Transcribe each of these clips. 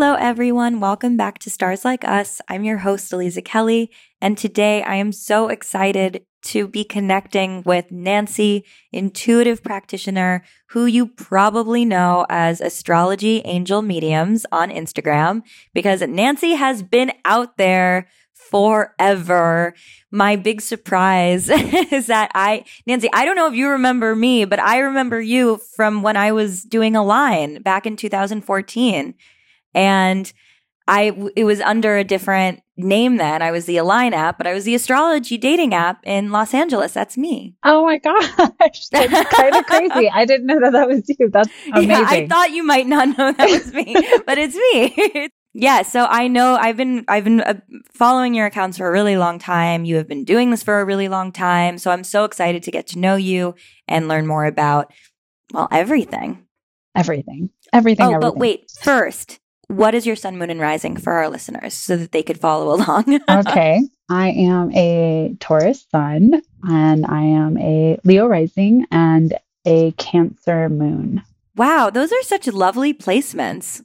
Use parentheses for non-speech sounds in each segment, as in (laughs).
Hello, everyone. Welcome back to Stars Like Us. I'm your host, Aliza Kelly, and today I am so excited to be connecting with Nancy, intuitive practitioner, who you probably know as Astrology Angel Mediums on Instagram, because Nancy has been out there forever. My big surprise (laughs) is that I, Nancy, I don't know if you remember me, but I remember you from when I was doing Align back in 2014. And I, it was under a different name then. I was the Align app, but I was the astrology dating app in Los Angeles. That's me. Oh my gosh. (laughs) That's kind of crazy. I didn't know that that was you. That's amazing. (laughs) Yeah, I thought you might not know that was me, (laughs) but it's me. yeah. So I know I've been, I've been uh, following your accounts for a really long time. You have been doing this for a really long time. So I'm so excited to get to know you and learn more about, well, everything. Everything. Everything. Oh, everything. but wait, first, what is your sun, moon, and rising for our listeners so that they could follow (laughs) along? okay. I am a Taurus sun and I am a Leo rising and a Cancer moon. Wow, those are such lovely placements.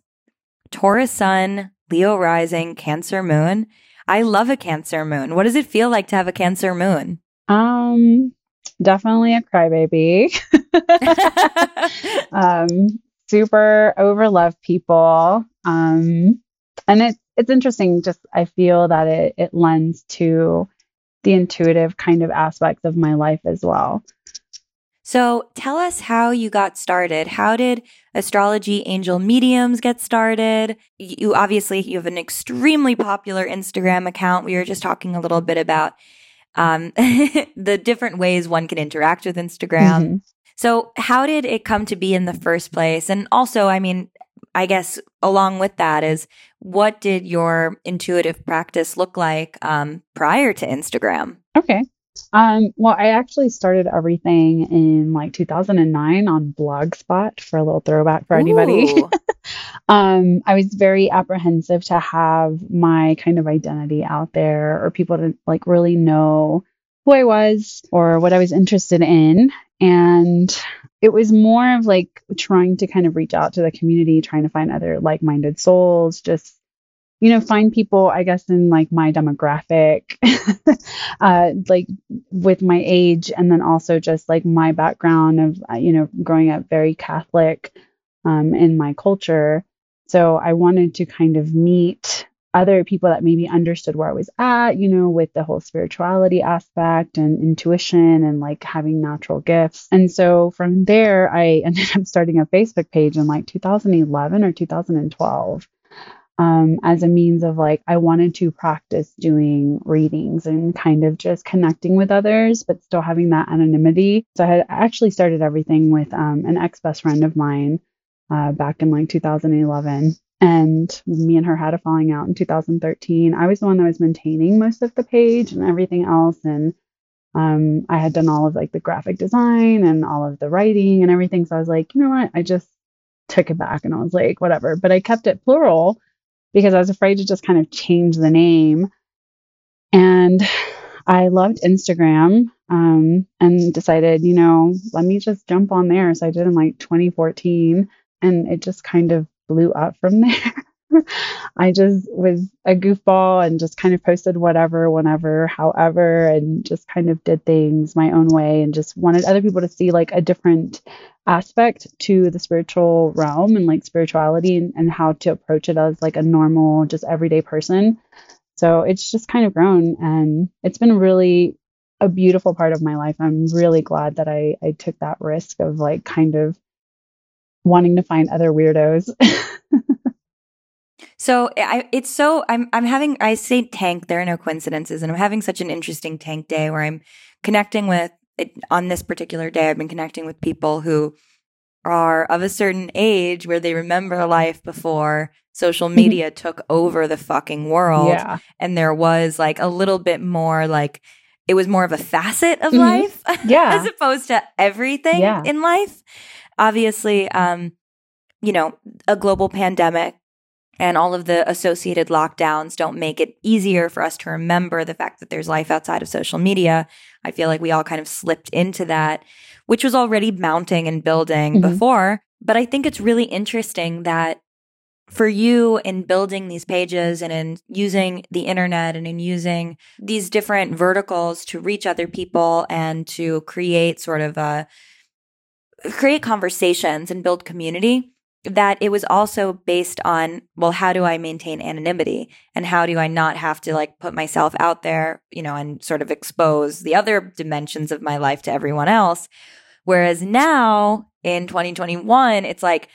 Taurus sun, Leo rising, Cancer moon. I love a Cancer moon. What does it feel like to have a Cancer moon? Um, definitely a crybaby. (laughs) (laughs) um, super overlove people. Um, and it's it's interesting. Just I feel that it it lends to the intuitive kind of aspects of my life as well. So tell us how you got started. How did astrology angel mediums get started? You obviously you have an extremely popular Instagram account. We were just talking a little bit about um, (laughs) the different ways one can interact with Instagram. Mm-hmm. So how did it come to be in the first place? And also, I mean, I guess along with that is what did your intuitive practice look like um, prior to Instagram? Okay. Um, well, I actually started everything in like 2009 on Blogspot for a little throwback for anybody. (laughs) um, I was very apprehensive to have my kind of identity out there or people to like really know who I was or what I was interested in. And it was more of like trying to kind of reach out to the community, trying to find other like minded souls, just, you know, find people, I guess, in like my demographic, (laughs) uh, like with my age, and then also just like my background of, uh, you know, growing up very Catholic um, in my culture. So I wanted to kind of meet other people that maybe understood where I was at, you know, with the whole spirituality aspect and intuition and like having natural gifts. And so from there, I (laughs) ended up starting a Facebook page in like 2011 or 2012. Um, as a means of like, I wanted to practice doing readings and kind of just connecting with others, but still having that anonymity. So I had actually started everything with um, an ex best friend of mine uh, back in like 2011 and me and her had a falling out in 2013. I was the one that was maintaining most of the page and everything else. And um, I had done all of like the graphic design and all of the writing and everything. So I was like, you know what? I just took it back and I was like, whatever. But I kept it plural because I was afraid to just kind of change the name. And I loved Instagram um, and decided, you know, let me just jump on there. So I did in like 2014 and it just kind of blew up from (laughs) there. I just was a goofball and just kind of posted whatever, whenever, however, and just kind of did things my own way and just wanted other people to see like a different aspect to the spiritual realm and like spirituality and, and how to approach it as like a normal, just everyday person. So it's just kind of grown and it's been really a beautiful part of my life. I'm really glad that I, I took that risk of like kind of wanting to find other weirdos. (laughs) so I, it's so I'm I'm having I say tank. There are no coincidences, and I'm having such an interesting tank day where I'm connecting with it, on this particular day. I've been connecting with people who are of a certain age where they remember life before social mm-hmm. media took over the fucking world, yeah. and there was like a little bit more like it was more of a facet of mm-hmm. life, (laughs) yeah, as opposed to everything yeah. in life obviously, um, you know, a global pandemic and all of the associated lockdowns don't make it easier for us to remember the fact that there's life outside of social media. I feel like we all kind of slipped into that, which was already mounting and building mm-hmm. before. But I think it's really interesting that for you in building these pages and in using the internet and in using these different verticals to reach other people and to create sort of a create conversations and build community that it was also based on well how do i maintain anonymity? And how do i not have to like put myself out there you know and sort of expose the other dimensions of my life to everyone else? Whereas now in 2021 it's like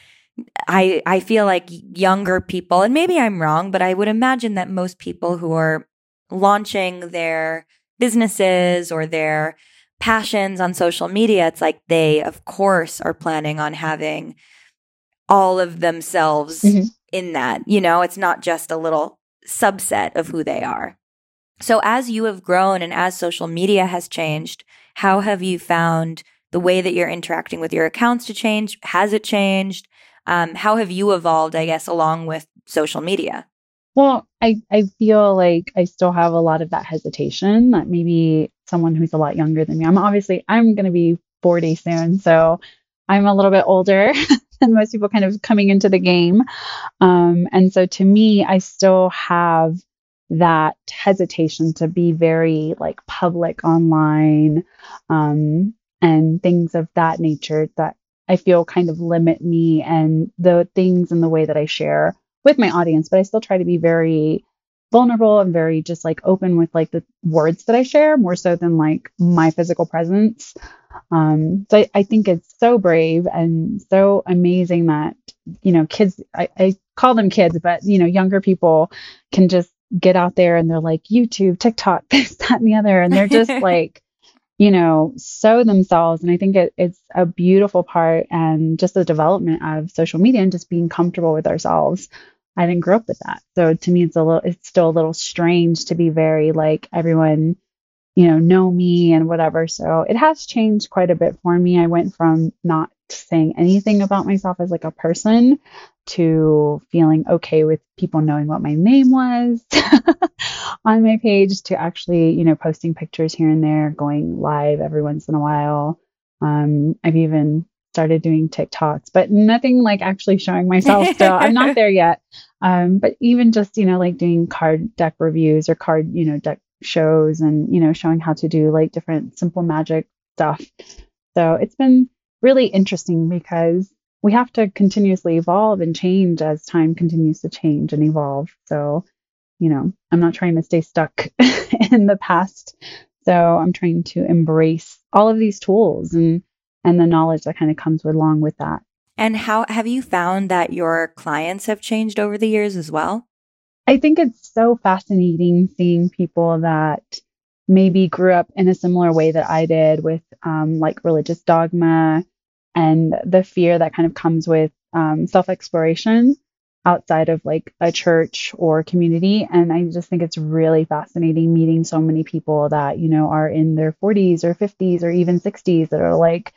i i feel like younger people and maybe i'm wrong but i would imagine that most people who are launching their businesses or their passions on social media it's like they of course are planning on having all of themselves mm-hmm. in that. You know, it's not just a little subset of who they are. So, as you have grown and as social media has changed, how have you found the way that you're interacting with your accounts to change? Has it changed? Um, how have you evolved, I guess, along with social media? Well, I, I feel like I still have a lot of that hesitation that maybe someone who's a lot younger than me, I'm obviously, I'm going to be 40 soon. So I'm a little bit older (laughs) than most people kind of coming into the game. Um, and so to me, I still have that hesitation to be very like public online um, and things of that nature that I feel kind of limit me and the things and the way that I share with my audience. But I still try to be very vulnerable and very just like open with like the words that I share more so than like my physical presence. Um, so I, I think it's so brave and so amazing that, you know, kids, I, I call them kids, but, you know, younger people can just get out there and they're like YouTube, TikTok, (laughs) this, that, and the other. And they're just (laughs) like, you know, so themselves. And I think it, it's a beautiful part and just the development of social media and just being comfortable with ourselves. I didn't grow up with that. So to me, it's a little, it's still a little strange to be very like everyone you know, know me and whatever. So it has changed quite a bit for me. I went from not saying anything about myself as like a person to feeling okay with people knowing what my name was (laughs) on my page to actually, you know, posting pictures here and there, going live every once in a while. Um, I've even started doing TikToks, but nothing like actually showing myself still. I'm not (laughs) there yet. Um, but even just, you know, like doing card deck reviews or card, you know, deck shows and you know showing how to do like different simple magic stuff so it's been really interesting because we have to continuously evolve and change as time continues to change and evolve so you know i'm not trying to stay stuck (laughs) in the past so i'm trying to embrace all of these tools and and the knowledge that kind of comes along with that. And how have you found that your clients have changed over the years as well? I think it's so fascinating seeing people that maybe grew up in a similar way that I did with um, like religious dogma and the fear that kind of comes with um, self exploration outside of like a church or community. And I just think it's really fascinating meeting so many people that, you know, are in their 40s or 50s or even 60s that are like,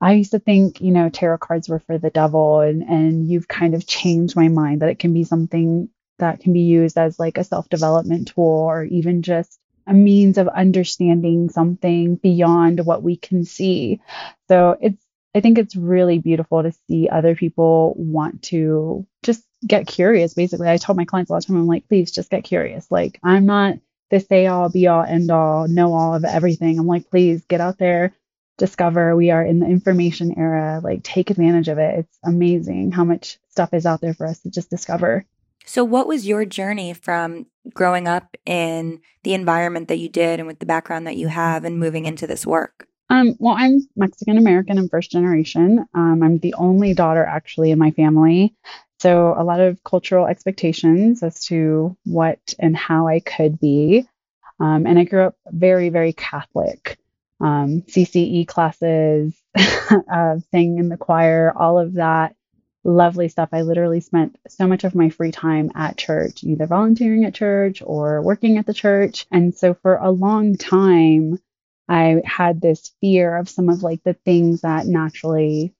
I used to think, you know, tarot cards were for the devil and and you've kind of changed my mind that it can be something that can be used as like a self development tool or even just a means of understanding something beyond what we can see. So it's, I think it's really beautiful to see other people want to just get curious. Basically, I tell my clients a lot of time, I'm like, please just get curious. Like, I'm not the say all, be all, end all, know all of everything. I'm like, please get out there, discover. We are in the information era. Like, take advantage of it. It's amazing how much stuff is out there for us to just discover. So, what was your journey from growing up in the environment that you did and with the background that you have and moving into this work? Um, well, I'm Mexican American and first generation. Um, I'm the only daughter actually in my family. So, a lot of cultural expectations as to what and how I could be. Um, and I grew up very, very Catholic. Um, CCE classes, (laughs) uh, sing in the choir, all of that lovely stuff. I literally spent so much of my free time at church, either volunteering at church or working at the church. And so for a long time, I had this fear of some of like the things that naturally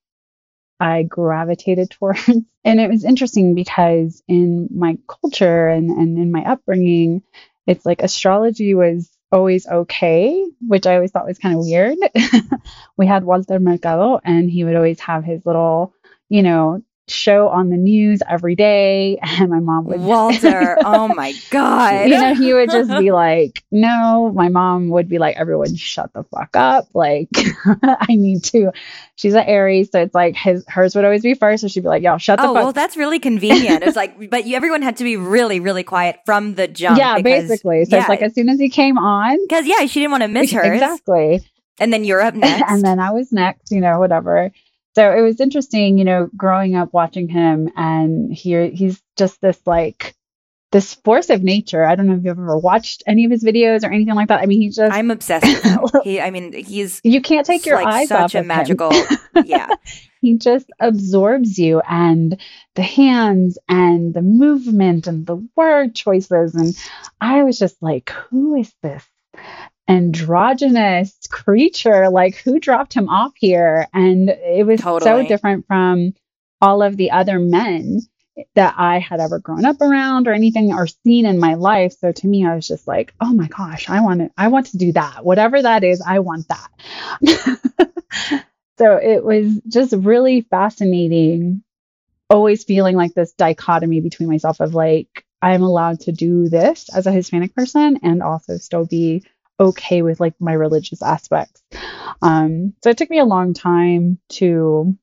I gravitated (laughs) towards. and it was interesting because in my culture and, and in my upbringing, it's like astrology was always okay, which I always thought was kind of weird. (laughs) we had Walter Mercado, and he would always have his little, you know, show on the news every day. (laughs) And my mom would, Walter, (laughs) oh my God. you know, he would just be like, no. My mom would be like, everyone shut the fuck up. Like, (laughs) I need to. She's an Aries. So it's like his, hers would always be first. So she'd be like, y'all shut the oh, fuck well, that's really convenient. It's like, but you, everyone had to be really, really quiet from the jump. Yeah, because- basically. So yeah. it's like as soon as he came on, Because, yeah, she didn't want to miss hers. exactly. And then you're up next. and then I was next, you know, whatever. So it was interesting, you know, growing up watching him and he he's just this like this force of nature. I don't know if you've ever watched any of his videos or anything like that. I mean, he just I'm obsessed. (laughs) He, I mean, he's you can't take your like eyes such off a of him. magical. (laughs) yeah. he just absorbs you and the hands and the movement and the word choices and I was just like, who is this androgynous creature? Like who dropped him off here? And it was Totally. so different from all of the other men that I had ever grown up around or anything or seen in my life. So to me, I was just like, oh my gosh, I want to, I want to do that. Whatever that is, I want that. (laughs) so it was just really fascinating, always feeling like this dichotomy between myself of like, I'm allowed to do this as a Hispanic person and also still be okay with like my religious aspects. Um, so it took me a long time to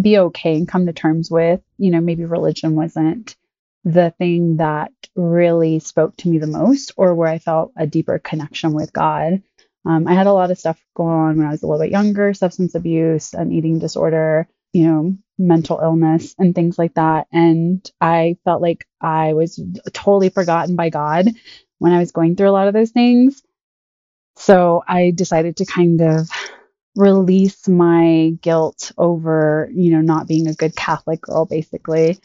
be okay and come to terms with, you know, maybe religion wasn't the thing that really spoke to me the most or where I felt a deeper connection with God. Um, I had a lot of stuff going on when I was a little bit younger substance abuse, an eating disorder, you know, mental illness, and things like that. And I felt like I was totally forgotten by God when I was going through a lot of those things. So I decided to kind of release my guilt over, you know, not being a good Catholic girl, basically.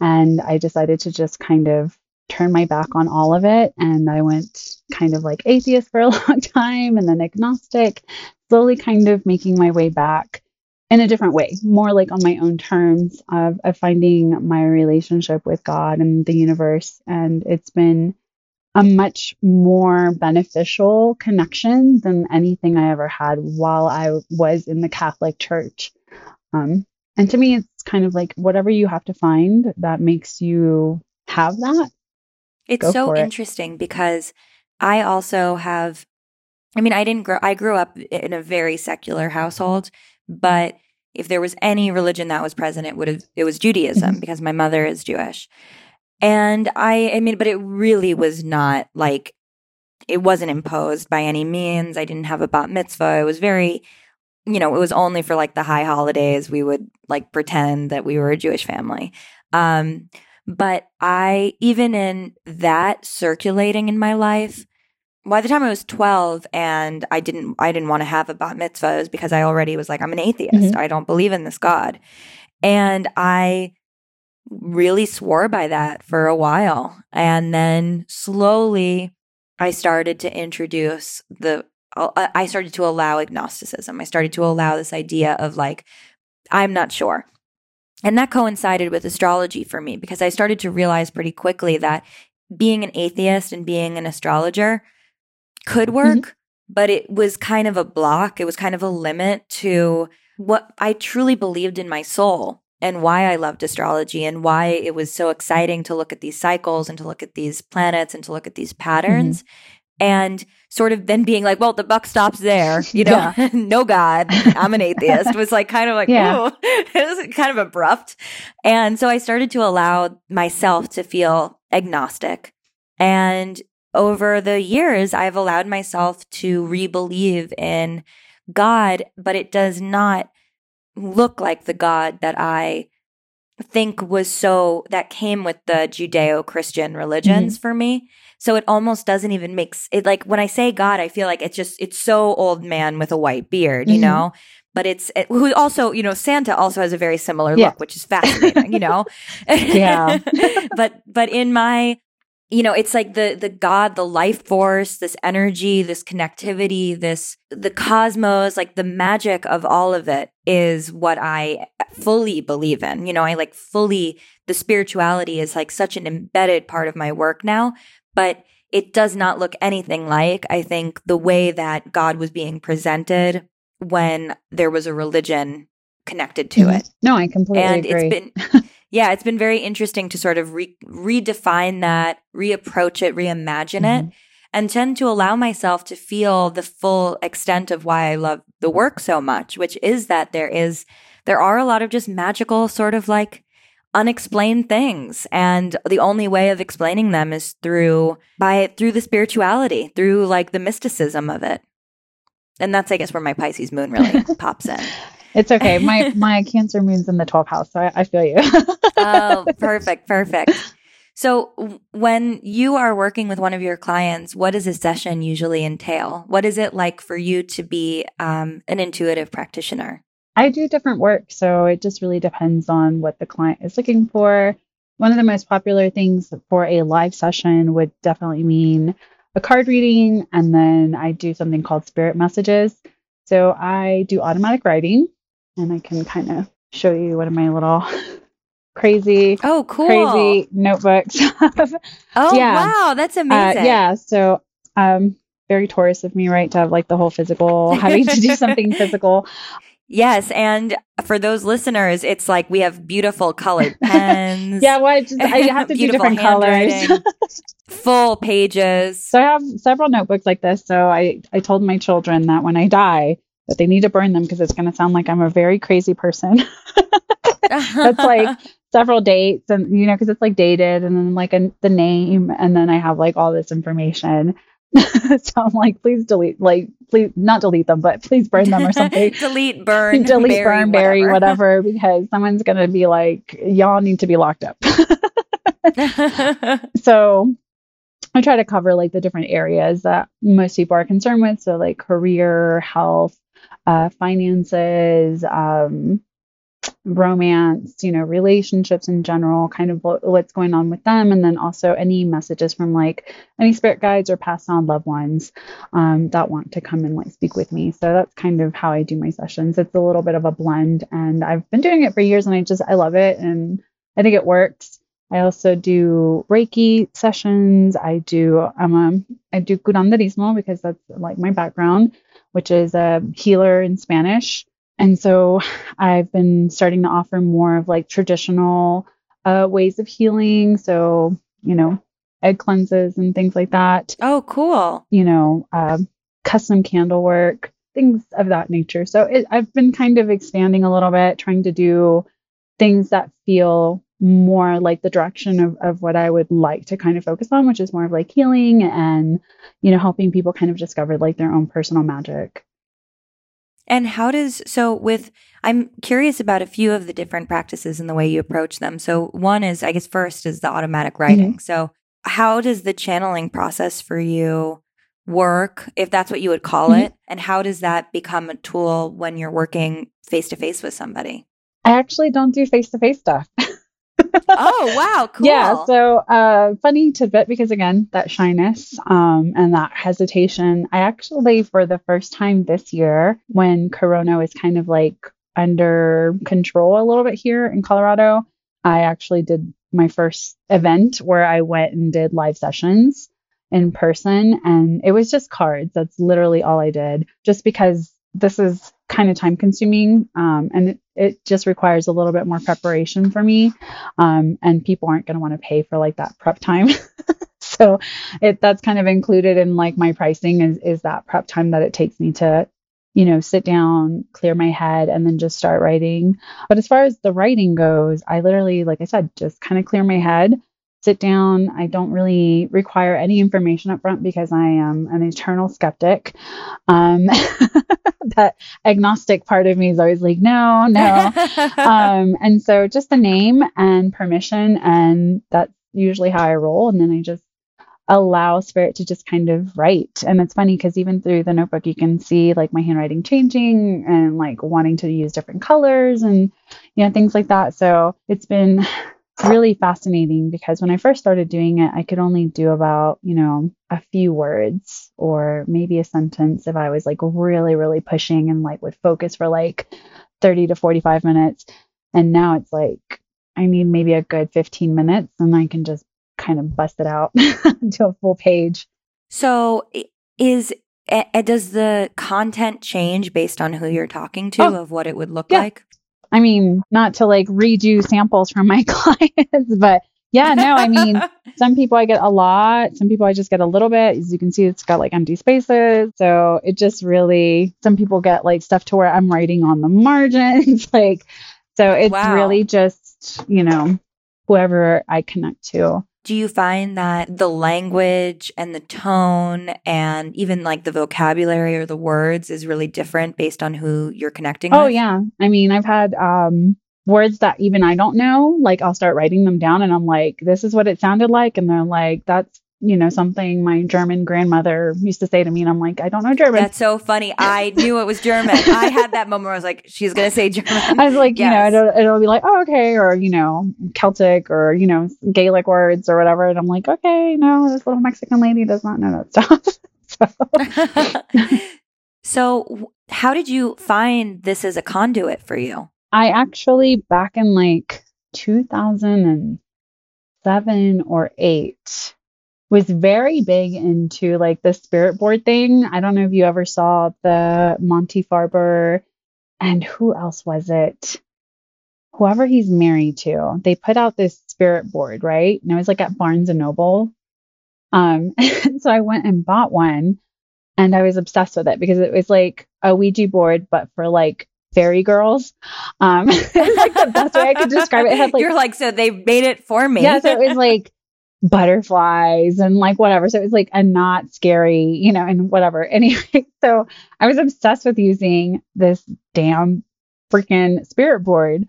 And I decided to just kind of turn my back on all of it. And I went kind of like atheist (laughs) for a long time and then agnostic, slowly kind of making my way back in a different way, more like on my own terms of, of finding my relationship with God and the universe. And it's been a much more beneficial connection than anything I ever had while I was in the Catholic Church. Um, and to me, it's kind of like whatever you have to find that makes you have that. It's so for it. interesting because I also have I mean I didn't grow I grew up in a very secular household, but if there was any religion that was present it would have it was Judaism Mhm. because my mother is Jewish. And I I mean but it really was not like it wasn't imposed by any means. I didn't have a bat mitzvah. It was very you know, it was only for like the high holidays we would like pretend that we were a Jewish family. Um but I, even in that circulating in my life, by the time I was 12 and I didn't, I didn't want to have a bat mitzvah it was because I already was like, I'm an atheist. Mhm. I don't believe in this God. And I really swore by that for a while. And then slowly I started to introduce the, I started to allow agnosticism. I started to allow this idea of like, I'm not sure. And that coincided with astrology for me because I started to realize pretty quickly that being an atheist and being an astrologer could mm-hmm. work, but it was kind of a block. It was kind of a limit to what I truly believed in my soul and why I loved astrology and why it was so exciting to look at these cycles and to look at these planets and to look at these mm-hmm. patterns. And sort of then being like, well, the buck stops there, you know, (laughs) no God, I'm an atheist was like kind of like, Yeah. (laughs) it was kind of abrupt. And so I started to allow myself to feel agnostic. And over the years, I've allowed myself to re-believe in God, but it does not look like the God that I think was so that came with the Judeo-Christian religions for me. So it almost doesn't even make it like when I say God, I feel like it's just it's so old man with a white beard, you Mhm. know. But it's it, who also you know Santa also has a very similar Yeah. look, which is fascinating, you know. (laughs) Yeah. (laughs) but but in my you know it's like the the god the life force this energy this connectivity this the cosmos like the magic of all of it is what i fully believe in you know i like fully the spirituality is like such an embedded part of my work now but it does not look anything like i think the way that god was being presented when there was a religion connected to mm-hmm. it. No, I completely and agree. it's been (laughs) yeah, it's been very interesting to sort of re- redefine that, reapproach it, reimagine mm-hmm. it, and tend to allow myself to feel the full extent of why I love the work so much, which is that there is there are a lot of just magical sort of like unexplained things and the only way of explaining them is through by through the spirituality through like the mysticism of it and that's i guess where my pisces moon really (laughs) pops in it's okay. My (laughs) my cancer moon's in the 12th house so i, I feel you. Oh (laughs) perfect perfect. So when you are working with one of your clients what does a session usually entail? What is it like for you to be um, an intuitive practitioner? I do different work, so it just really depends on what the client is looking for. One of the most popular things for a live session would definitely mean a card reading, and then I do something called spirit messages. So I do automatic writing, and I can kind of show you one of my little (laughs) crazy, oh, cool, crazy notebooks. (laughs) oh, yeah. wow, that's uh, amazing. Uh, yeah, so um, very Taurus of me, right, to have like the whole physical, (laughs) having to do something physical. Yes, and for those listeners, it's like we have beautiful colored pens. yeah, well, I, just, I have to do different colors. full pages. So I have several notebooks like this. So I, I told my children that when I die, that they need to burn them because it's going to sound like I'm a very crazy person. (laughs) That's like (laughs) several dates and you know because it's like dated and then like a, the name and then I have like all this information (laughs) so I'm like, please delete, like, please not delete them, but please burn them or something. delete, burn, delete, bury, burn, bury, whatever. because someone's gonna be like, y'all need to be locked up. so I try to cover like the different areas that most people are concerned with. So like career, health, uh, finances, um, romance, you know, relationships in general, kind of what's going on with them, and then also any messages from like any spirit guides or passed on loved ones um, that want to come and like speak with me. So that's kind of how I do my sessions. It's a little bit of a blend, and I've been doing it for years, and I just I love it, and I think it works. I also do Reiki sessions. I do I'm a I do curanderismo because that's like my background, which is a healer in Spanish. And so I've been starting to offer more of like traditional uh, ways of healing. So, you know, egg cleanses and things like that. Oh, cool. You know, uh, custom candle work, things of that nature. So it, I've been kind of expanding a little bit, trying to do things that feel more like the direction of, of what I would like to kind of focus on, which is more of like healing and, you know, helping people kind of discover like their own personal magic. And how does so with I'm curious about a few of the different practices and the way you approach them. So one is I guess first is the automatic writing. Mm-hmm. So how does the channeling process for you work if that's what you would call mm-hmm. it and how does that become a tool when you're working face to face with somebody? I actually don't do face to face stuff. (laughs) oh wow, (laughs) cool. Yeah. So uh funny tidbit because again, that shyness um and that hesitation. I actually for the first time this year when Corona was kind of like under control a little bit here in Colorado, I actually did my first event where I went and did live sessions in person and it was just cards. That's literally all I did. Just because this is kind of time consuming um, and it, it, just requires a little bit more preparation for me um, and people aren't going to want to pay for like that prep time. (laughs) So it that's kind of included in like my pricing is is that prep time that it takes me to you know sit down clear my head and then just start writing. But as far as the writing goes i literally like i said just kind of clear my head sit down. I don't really require any information up front because I am an eternal skeptic. Um, (laughs) that agnostic part of me is always like, no, no. (laughs) um, and so just the name and permission, and that's usually how I roll. And then I just allow spirit to just kind of write. And it's funny because even through the notebook, you can see like my handwriting changing and like wanting to use different colors and, you know, things like that. So it's been really fascinating because when I first started doing it, I could only do about, you know, a few words or maybe a sentence if I was like really, really pushing and like would focus for like 30 to 45 minutes. And now it's like I need maybe a good 15 minutes and I can just kind of bust it out (laughs) to a full page. So is does the content change based on who you're talking to oh, of what it would look yeah. like? I mean, not to like redo samples from my (laughs) clients, but yeah, no, I mean, (laughs) some people I get a lot, some people I just get a little bit. As you can see, it's got like empty spaces. So it just really, some people get like stuff to where I'm writing on the margins. (laughs) like, so it's wow. really just, you know, whoever I connect to. Do you find that the language and the tone and even like the vocabulary or the words is really different based on who you're connecting oh, with? yeah. I mean, I've had um words that even I don't know, like I'll start writing them down and I'm like, this is what it sounded like. And they're like, that's, you know, something my German grandmother used to say to me. And I'm like, I don't know German. That's so funny. I knew it was German. I had that moment where I was like, she's going to say German. (laughs) I was like, yes. you know, it'll, it'll be like, oh, okay. Or, you know, Celtic or, you know, Gaelic words or whatever. And I'm like, okay, no, this little Mexican lady does not know that stuff. (laughs) so. so, how did you find this as a conduit for you? I actually back in like 2007 or 8 was very big into like the spirit board thing. I don't know if you ever saw the Monte Farber and who else was it? Whoever he's married to. They put out this spirit board, right? And it was like at Barnes and Noble. Um (laughs) so I went and bought one and I was obsessed with it because it was like a Ouija board but for like fairy girls. Um, (laughs) like the best way I could describe it. it had, like, (laughs) You're like, so they made it for me. Yeah, so it was like butterflies and like whatever. So it was like a not scary, you know, and whatever. (laughs) Anyway, so I was obsessed with using this damn freaking spirit board,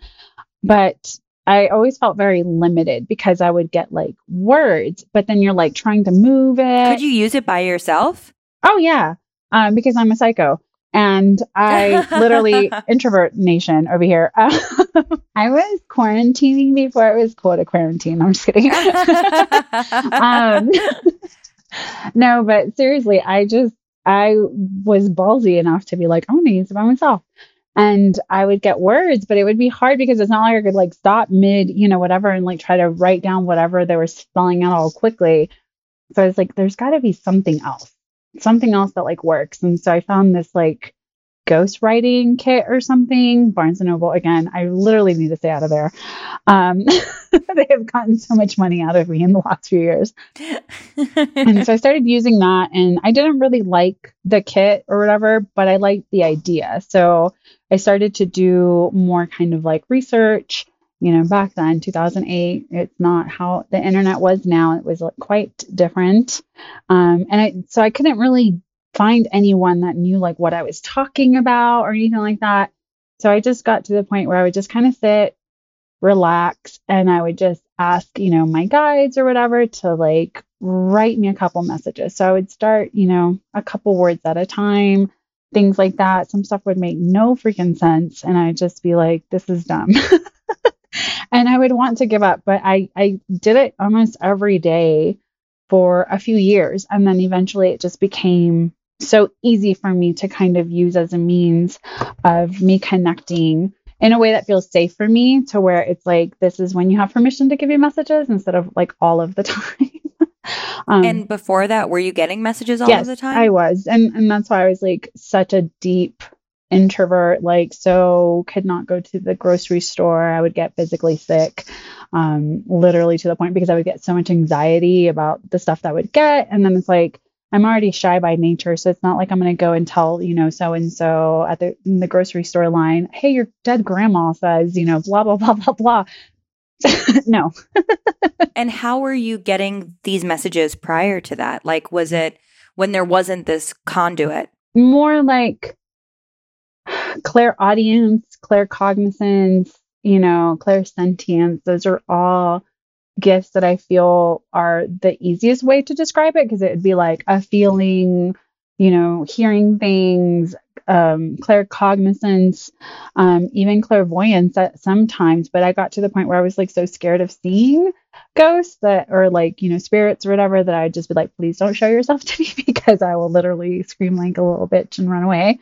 but I always felt very limited because I would get like words, but then you're like trying to move it. Could you use it by yourself? Oh yeah, um, because I'm a psycho. And I literally, (laughs) introvert nation over here. Uh, (laughs) I was quarantining before it was cool to quarantine. I'm just kidding. (laughs) um, no, but seriously, I just, I was ballsy enough to be like, I'm going to use it by myself. And I would get words, but it would be hard because it's not like I could like stop mid, you know, whatever, and like try to write down whatever they were spelling out all quickly. So I was like, there's got to be something else something else that like works. And so I found this like ghost writing kit or something. Barnes and Noble again. I literally need to stay out of there. Um, (laughs) they have gotten so much money out of me in the last few years, and so I started using that. And I didn't really like the kit or whatever, but I liked the idea. So I started to do more kind of like research you know, back then, 2008, it's not how the internet was now. It was quite different. Um, and I, so I couldn't really find anyone that knew like what I was talking about or anything like that. So I just got to the point where I would just kind of sit, relax, and I would just ask, you know, my guides or whatever to like write me a couple messages. So I would start, you know, a couple words at a time, things like that. Some stuff would make no freaking sense. And I'd just be like, this is dumb. (laughs) and I would want to give up, but I, I did it almost every day for a few years. And then eventually it just became so easy for me to kind of use as a means of me connecting in a way that feels safe for me to where it's like this is when you have permission to give you messages instead of like all of the (laughs) time. um, and before that, were you getting messages all yes, of the time? I was. And and that's why I was like such a deep introvert like so could not go to the grocery store. I would get physically sick um literally to the point because i would get so much anxiety about the stuff that i would get. And then it's like i'm already shy by nature so it's not like i'm going to go and tell you know so and so at the the grocery store line hey your dead grandma says you know blah blah blah blah blah. (laughs) No. (laughs) And how were you getting these messages prior to that? Like was it when there wasn't this conduit? More like clairaudience, claircognizance, you know, clairsentience, those are all gifts that I feel are the easiest way to describe it because it would be like a feeling, you know, hearing things, um, claircognizance, um, even clairvoyance at sometimes. But I got to the point where I was like so scared of seeing ghosts that or like you know spirits or whatever that I'd just be like, please don't show yourself to me (laughs) because I will literally scream like a little bitch and run away.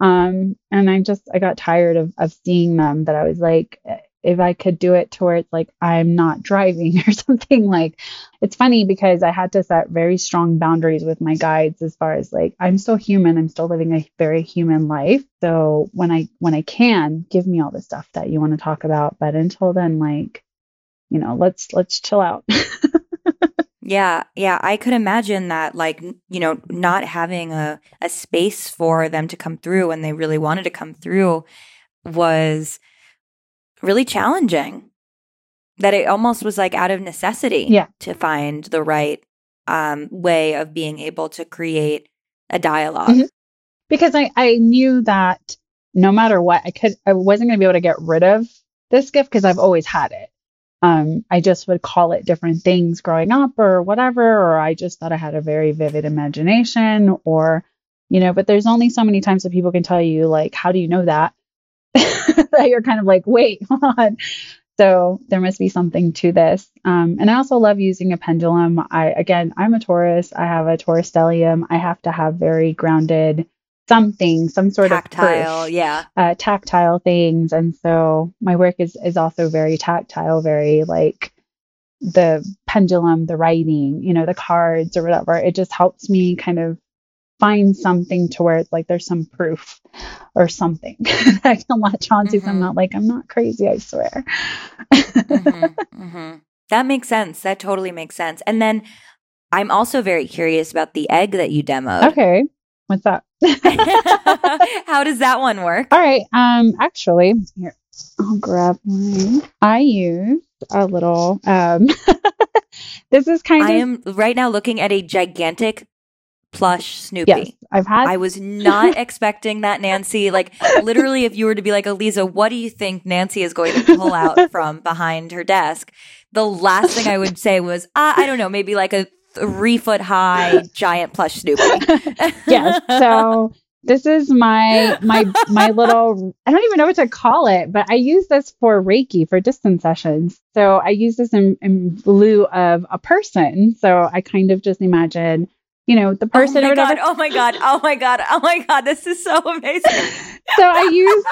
Um, and I just I got tired of of seeing them. That I was like, if I could do it towards like I'm not driving (laughs) or something like it's funny because I had to set very strong boundaries with my guides as far as like I'm still human, I'm still living a very human life. So when I when I can, give me all the stuff that you want to talk about, but until then like you know, let's let's chill out. (laughs) Yeah, yeah, I could imagine that like, you know, not having a a space for them to come through when they really wanted to come through was really challenging. That it almost was like out of necessity yeah. to find the right um, way of being able to create a dialog mm-hmm. Because I, I knew that no matter what, I could I wasn't going to be able to get rid of this gift because I've always had it. Um, I just would call it different things growing up or whatever, or I just thought I had a very vivid imagination, or you know. But there's only so many times that people can tell you like, how do you know that? (laughs) that you're kind of like, wait, (laughs) hold on. So there must be something to this. Um, and I also love using a pendulum. I again, I'm a Taurus. I have a Taurus stellium. I have to have very grounded something, some sort tactile, of proof, yeah, uh, tactile things. And so my work is is also very tactile, very like the pendulum, the writing, you know, the cards or whatever. It just helps me kind of find something to where it's like there's some proof or something (laughs) I can latch onto. Mm-hmm. I'm not like, I'm not crazy, I swear. mm-hmm, (laughs) mm-hmm. That makes sense. That totally makes sense. And then I'm also very curious about the egg that you demoed. Okay. What's that? (laughs) How does that one work? All right. Um, actually, here I'll grab mine. I use a little. Um, this is kind I of. I am right now looking at a gigantic plush Snoopy. Yes, I've had. I was not (laughs) expecting that, Nancy. Like, literally, if you were to be like, Aliza, what do you think Nancy is going to pull out (laughs) from behind her desk? The last thing I would say was, uh, I don't know, maybe like a three foot high giant plush Snoopy. (laughs) yes. So this is my my my little I don't even know what to call it, but I use this for Reiki for distance sessions. So I use this in, in lieu of a person. So I kind of just imagine you know, the person oh my. God, oh my God. Oh my God. Oh my God. This is so amazing. (laughs) so I use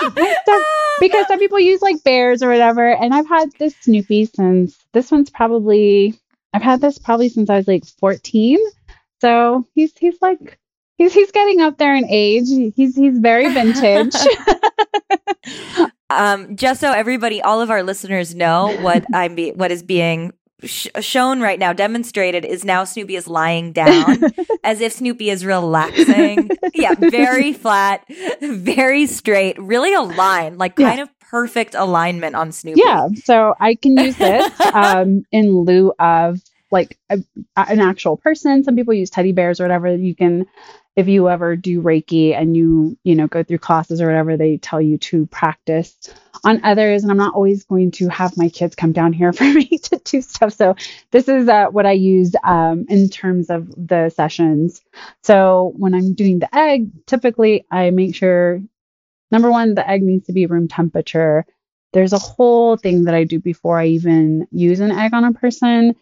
stuff because some people use like bears or whatever. And I've had this Snoopy since this one's probably, I've had this probably since I was like 14. So he's, he's like, he's, he's getting up there in age. He's, he's very vintage. (laughs) (laughs) um, just so everybody, all of our listeners know what I'm be, what is being sh- shown right now, demonstrated, is now Snoopy is lying down (laughs) as if Snoopy is relaxing. yeah, very (laughs) flat, very straight, really aligned, like yeah. kind of perfect alignment on Snoopy. Yeah, so I can use this (laughs) um, in lieu of like a, an actual person. Some people use teddy bears or whatever. You can if you ever do Reiki and you, you know, go through classes or whatever, they tell you to practice on others. And I'm not always going to have my kids come down here (laughs) for me to do stuff. So this is uh, what I use um, in terms of the sessions. So when I'm doing the egg, typically I make sure number one, the egg needs to be room temperature. There's a whole thing that I do before I even use an egg on a person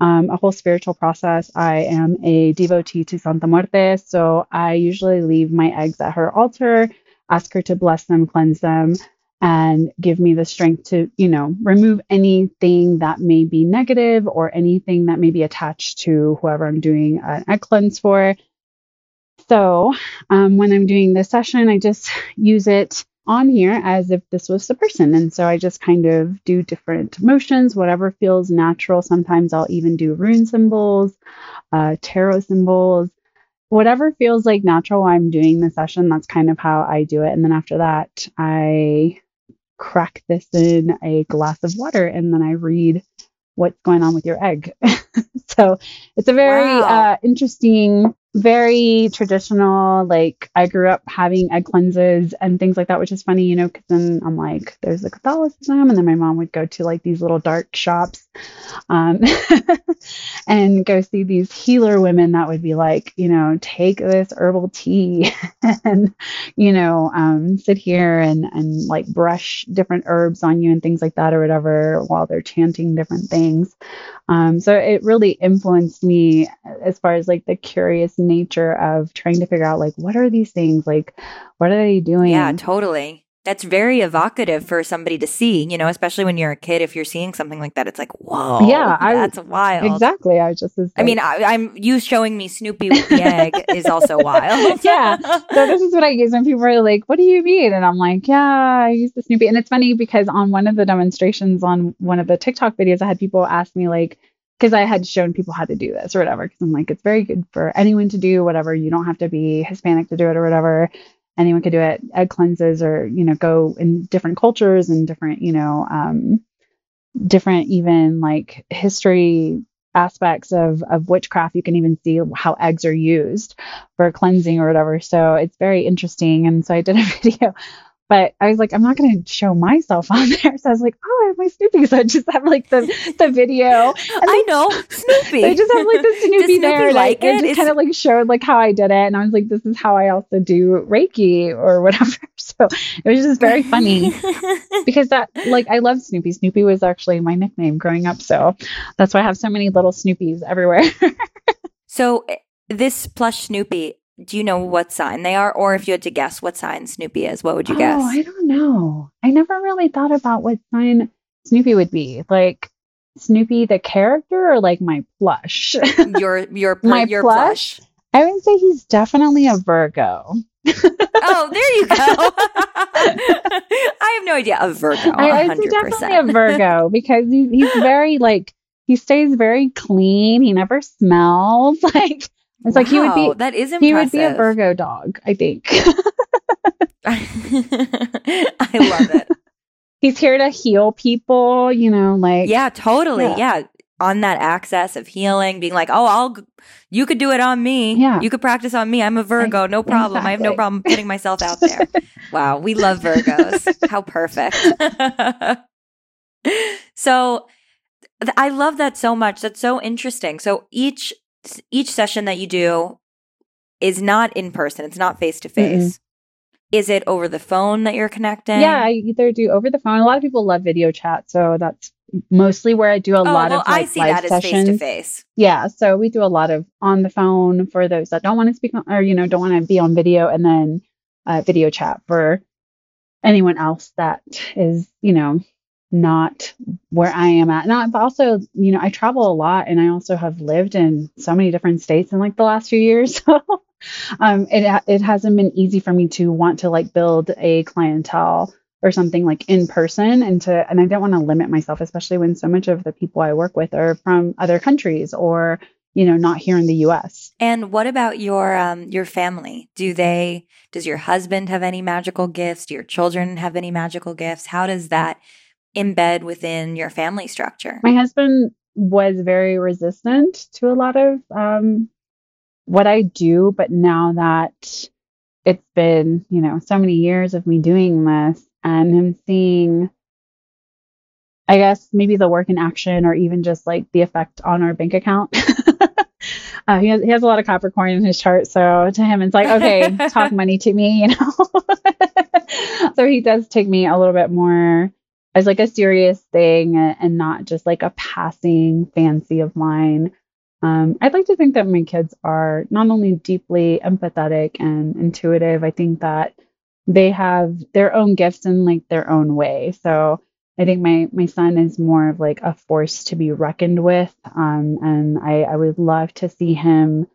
um, a whole spiritual process. I am a devotee to Santa Muerte, so I usually leave my eggs at her altar, ask her to bless them, cleanse them, and give me the strength to, you know, remove anything that may be negative or anything that may be attached to whoever I'm doing an egg cleanse for. So um, when I'm doing this session, I just (laughs) use it on here as if this was the person. And so I just kind of do different motions, whatever feels natural. Sometimes I'll even do rune symbols, uh, tarot symbols, whatever feels like natural while I'm doing the session. That's kind of how I do it. And then after that, I crack this in a glass of water and then I read what's going on with your egg. (laughs) so it's a very wow. uh, interesting very traditional. Like I grew up having egg cleanses and things like that, which is funny, you know, because then I'm like, there's the Catholicism, and then my mom would go to like these little dark shops, um, (laughs) and go see these healer women that would be like, you know, take this herbal tea (laughs) and you know, um, sit here and and like brush different herbs on you and things like that or whatever while they're chanting different things. Um, so it really influenced me as far as like the curious nature of trying to figure out like what are these things like what are they doing yeah totally that's very evocative for somebody to see, you know, especially when you're a kid. If you're seeing something like that, it's like, whoa, yeah, that's I, wild. Exactly. I just, I mean, I, am you showing me Snoopy with the egg is also wild. (laughs) yeah. So this is (laughs) what I use when people are like, "What do you mean?" And I'm like, "Yeah, I use the Snoopy." And it's funny because on one of the demonstrations on one of the TikTok videos, I had people ask me like, because I had shown people how to do this or whatever. Because I'm like, it's very good for anyone to do whatever. You don't have to be Hispanic to do it or whatever anyone could do it egg cleanses or you know go in different cultures and different you know um, different even like history aspects of of witchcraft you can even see how eggs are used for cleansing or whatever so it's very interesting and so i did a (laughs) video but I was like, I'm not going to show myself (laughs) on there. So I was like, oh, I have my Snoopy. So I just have like the the video. (laughs) And I know Snoopy. I just have like the (laughs) Snoopy, Snoopy there. Like it, it just kind of like showed like how I did it, and I was like, this is how I also do Reiki or whatever. So it was just very funny because that like I love Snoopy. Snoopy was actually my nickname growing up, so that's why I have so many little Snoopies everywhere. so eh, this plush Snoopy do you know what sign they are? Or if you had to guess what sign Snoopy is, what would you oh, guess? oh, guess? I don't know. I never really thought about what sign Snoopy would be. Like Snoopy the character or like my plush? (laughs) your your my your plush? plush? I would say he's definitely a Virgo. oh, there you go. (laughs) I have no idea. A Virgo. I, I say definitely a Virgo (laughs) because he's, he's very like he stays very clean. He never smells. Like it's wow, like he would be that is impressive. He would be a Virgo dog, I think. (laughs) (laughs) I love it. He's here to heal people, you know, like Yeah, totally. Yeah. yeah. On that access of healing, being like, "Oh, I'll you could do it on me. Yeah. You could practice on me. I'm a Virgo, no problem. Exactly. I have no problem putting myself out there." (laughs) wow, we love Virgos. How perfect. so I love that so much. That's so interesting. So each each session that you do is not in person. It's not face to face. Is it over the phone that you're connecting? Yeah, I either do over the phone. A lot of people love video chat, so that's mostly where I do a oh, lot well, of like, I see live that sessions. face to face. Yeah, so we do a lot of on the phone for those that don't want to speak on, or you know don't want to be on video, and then uh, video chat for anyone else that is you know not where I am at. I've also, you know, I travel a lot and I also have lived in so many different states in like the last few years. (laughs) So um, it, it hasn't been easy for me to want to like build a clientele or something like in person and to, and I don't want to limit myself, especially when so much of the people I work with are from other countries or, you know, not here in the US. And what about your, um, your family? Do they, does your husband have any magical gifts? Do your children have any magical gifts? How does that, embed within your family structure? My husband was very resistant to a lot of um, what I do, but now that it's been, you know, so many years of me doing this and him seeing, I guess, maybe the work in action or even just like the effect on our bank account. (laughs) uh, he, has, he has a lot of Capricorn in his chart. So to him, it's like, okay, (laughs) talk money to me, you know? (laughs) so he does take me a little bit more as like a serious thing and not just like a passing fancy of mine. Um, I'd like to think that my kids are not only deeply empathetic and intuitive, I think that they have their own gifts in like their own way. So I think my my son is more of like a force to be reckoned with. Um, and I, I would love to see him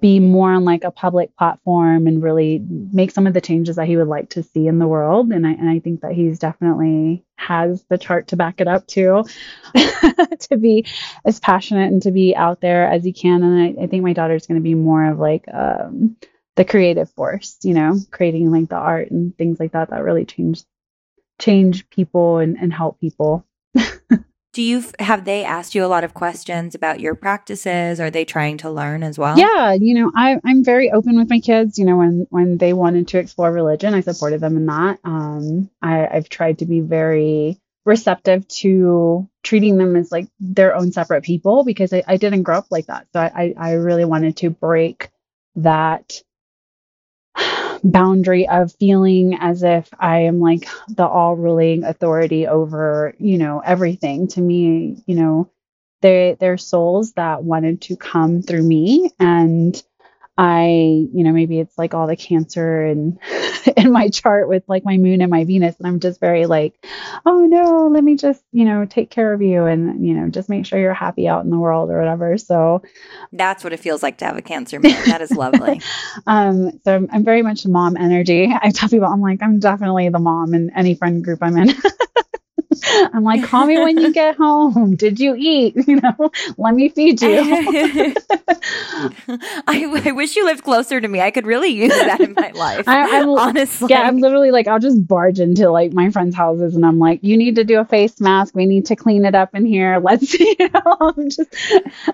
be more on like a public platform and really make some of the changes that he would like to see in the world. And I and I think that he's definitely has the chart to back it up too (laughs) to be as passionate and to be out there as he can. And I, I think my daughter's going to be more of like um, the creative force you know creating like the art and things like that that really change change people and, and help people do you have they asked you a lot of questions about your practices? Are they trying to learn as well? Yeah you know I, i'm very open with my kids you know when when they wanted to explore religion i supported them in that. Um, I, i've tried to be very receptive to treating them as like their own separate people because i, I didn't grow up like that. So I, I really wanted to break that boundary of feeling as if I am like the all ruling authority over, you know, everything. To me, you know, they they're souls that wanted to come through me and I, you know, maybe it's like all the cancer and (laughs) in my chart with like my moon and my Venus. And I'm just very like, oh no, let me just, you know, take care of you and, you know, just make sure you're happy out in the world or whatever. So that's what it feels like to have a cancer moon. That is lovely. (laughs) um, so I'm, I'm very much mom energy. I tell people, I'm like, I'm definitely the mom in any friend group I'm in. (laughs) (laughs) I'm like, call me when you get home. Did you eat? (laughs) You know, let me feed you. (laughs) I, I, wish you lived closer to me. I could really use that in my life. I, am honestly. Yeah, I'm literally like, I'll just barge into like my friends' houses and I'm like, you need to do a face mask. We need to clean it up in here. Let's, you know, I'm just.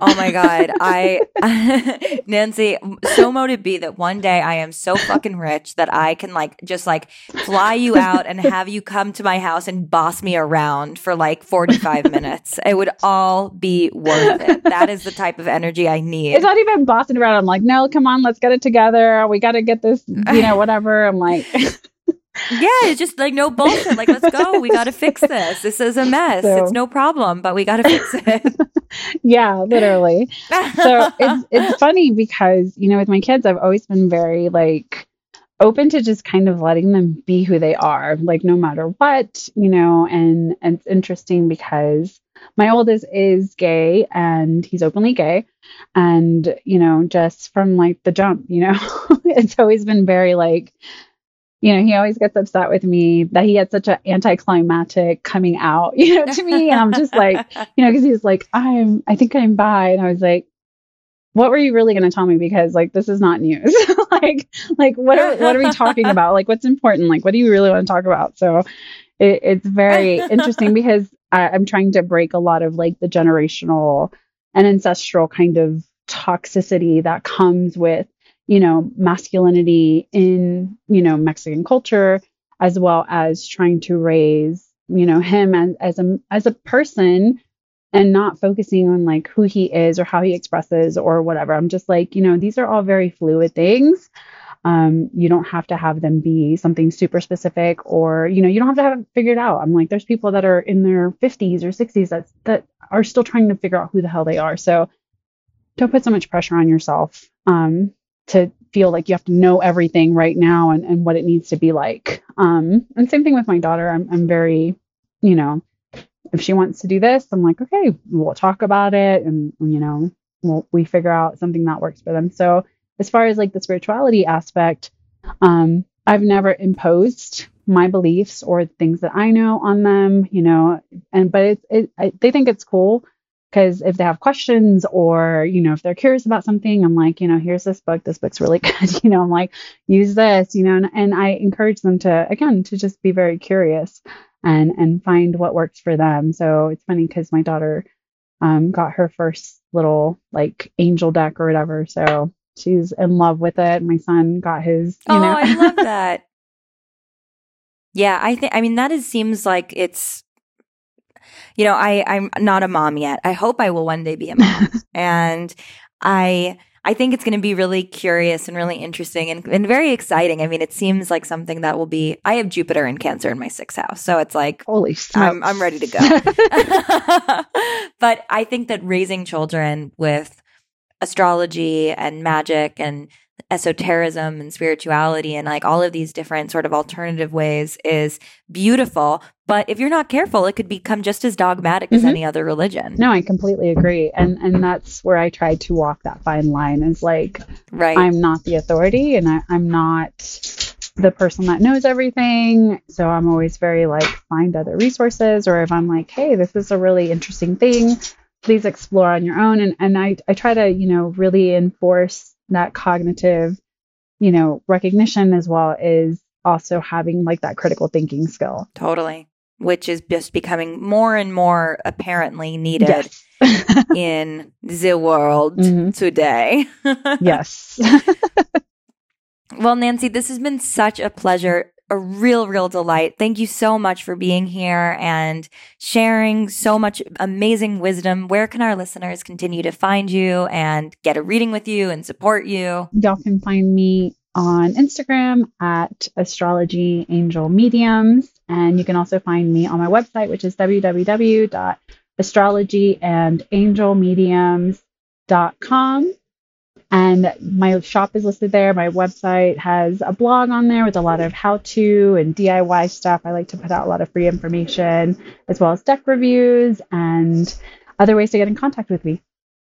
oh my God. I, Nancy, so motive be that one day I am so fucking rich that I can like just like fly you out and have you come to my house and boss me around for like 45 minutes. It would all be worth it. That is the type of energy I need. It's not even bossing around. I'm like, no, come on, let's get it together. We got to get this, you know, whatever. I'm like, (laughs) yeah, it's just like no bullshit. Like, let's go. We got to fix this. This is a mess. So, it's no problem, but we got to fix it. (laughs) yeah, literally. So it's it's funny because you know, with my kids, I've always been very like open to just kind of letting them be who they are, like no matter what, you know. And, and it's interesting because my oldest is gay and he's openly gay, and you know, just from like the jump, you know, (laughs) it's always been very like you know, he always gets upset with me that he had such an anticlimactic coming out, (laughs) you know, to me. And I'm just like, you know, because he's like, I'm, I think I'm bi. And I was like, what were you really going to tell me? Because like, this is not news. (laughs) (laughs) like, like what are, what are we talking about? Like, what's important? Like, what do you really want to talk about? So it, it's very (laughs) interesting because I, I'm trying to break a lot of like the generational and ancestral kind of toxicity that comes with you know, masculinity in, you know, Mexican culture, as well as trying to raise, you know, him as, as a as a person and not focusing on like who he is or how he expresses or whatever. I'm just like, you know, these are all very fluid things. Um, you don't have to have them be something super specific or, you know, you don't have to have it figured out. I'm like, there's people that are in their 50s or 60s that, that are still trying to figure out who the hell they are. So don't put so much pressure on yourself. Um, to feel like you have to know everything right now and, and what it needs to be like. Um, and same thing with my daughter. I'm, I'm very, you know, if she wants to do this, I'm like, okay, we'll talk about it and, you know, we'll, we figure out something that works for them. So as far as like the spirituality aspect, um, I've never imposed my beliefs or things that I know on them, you know, and, but it's, it, they think it's cool because if they have questions or you know if they're curious about something i'm like you know here's this book this book's really (laughs) good you know i'm like use this you know and, and i encourage them to again to just be very curious and and find what works for them. So it's funny because my daughter um, got her first little like angel deck or whatever. So she's in love with it. My son got his you oh know. I love (laughs) that. Yeah i think i mean that is seems like it's you know, I, I'm not a mom yet. I hope I will one day be a mom. (laughs) and I, I think it's going to be really curious and really interesting and, and very exciting. I mean, it seems like something that will be. I have Jupiter and Cancer in my sixth house, so it's like holy, I'm I'm ready to go. (laughs) (laughs) but I think that raising children with astrology and magic and esotericism and spirituality and like all of these different sort of alternative ways is beautiful. But if you're not careful, it could become just as dogmatic mm-hmm. as any other religion. No, I completely agree. And and that's where I try to walk that fine line is like right. I'm not the authority and I, I'm not the person that knows everything. So I'm always very like find other resources or if I'm like, hey, this is a really interesting thing, please explore on your own. And and I, I try to, you know, really enforce that cognitive, you know, recognition as well is also having like that critical thinking skill. Totally. Which is just becoming more and more apparently needed yes. (laughs) in the world mm-hmm. today. (laughs) yes. (laughs) well, Nancy, this has been such a pleasure a real, real delight. Thank you so much for being here and sharing so much amazing wisdom. Where can our listeners continue to find you and get a reading with you and support you? Y'all can find me on Instagram at astrology angel mediums. And you can also find me on my website, which is www.astrologyandangelmediums.com. And my shop is listed there. My website has a blog on there with a lot of how to and DIY stuff. I like to put out a lot of free information as well as deck reviews and other ways to get in contact with me.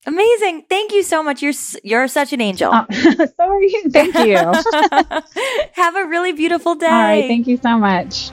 Amazing. Thank you so much. You're you're such an angel. Oh, so are you. Thank you. (laughs) Have a really beautiful day. All right. Thank you so much.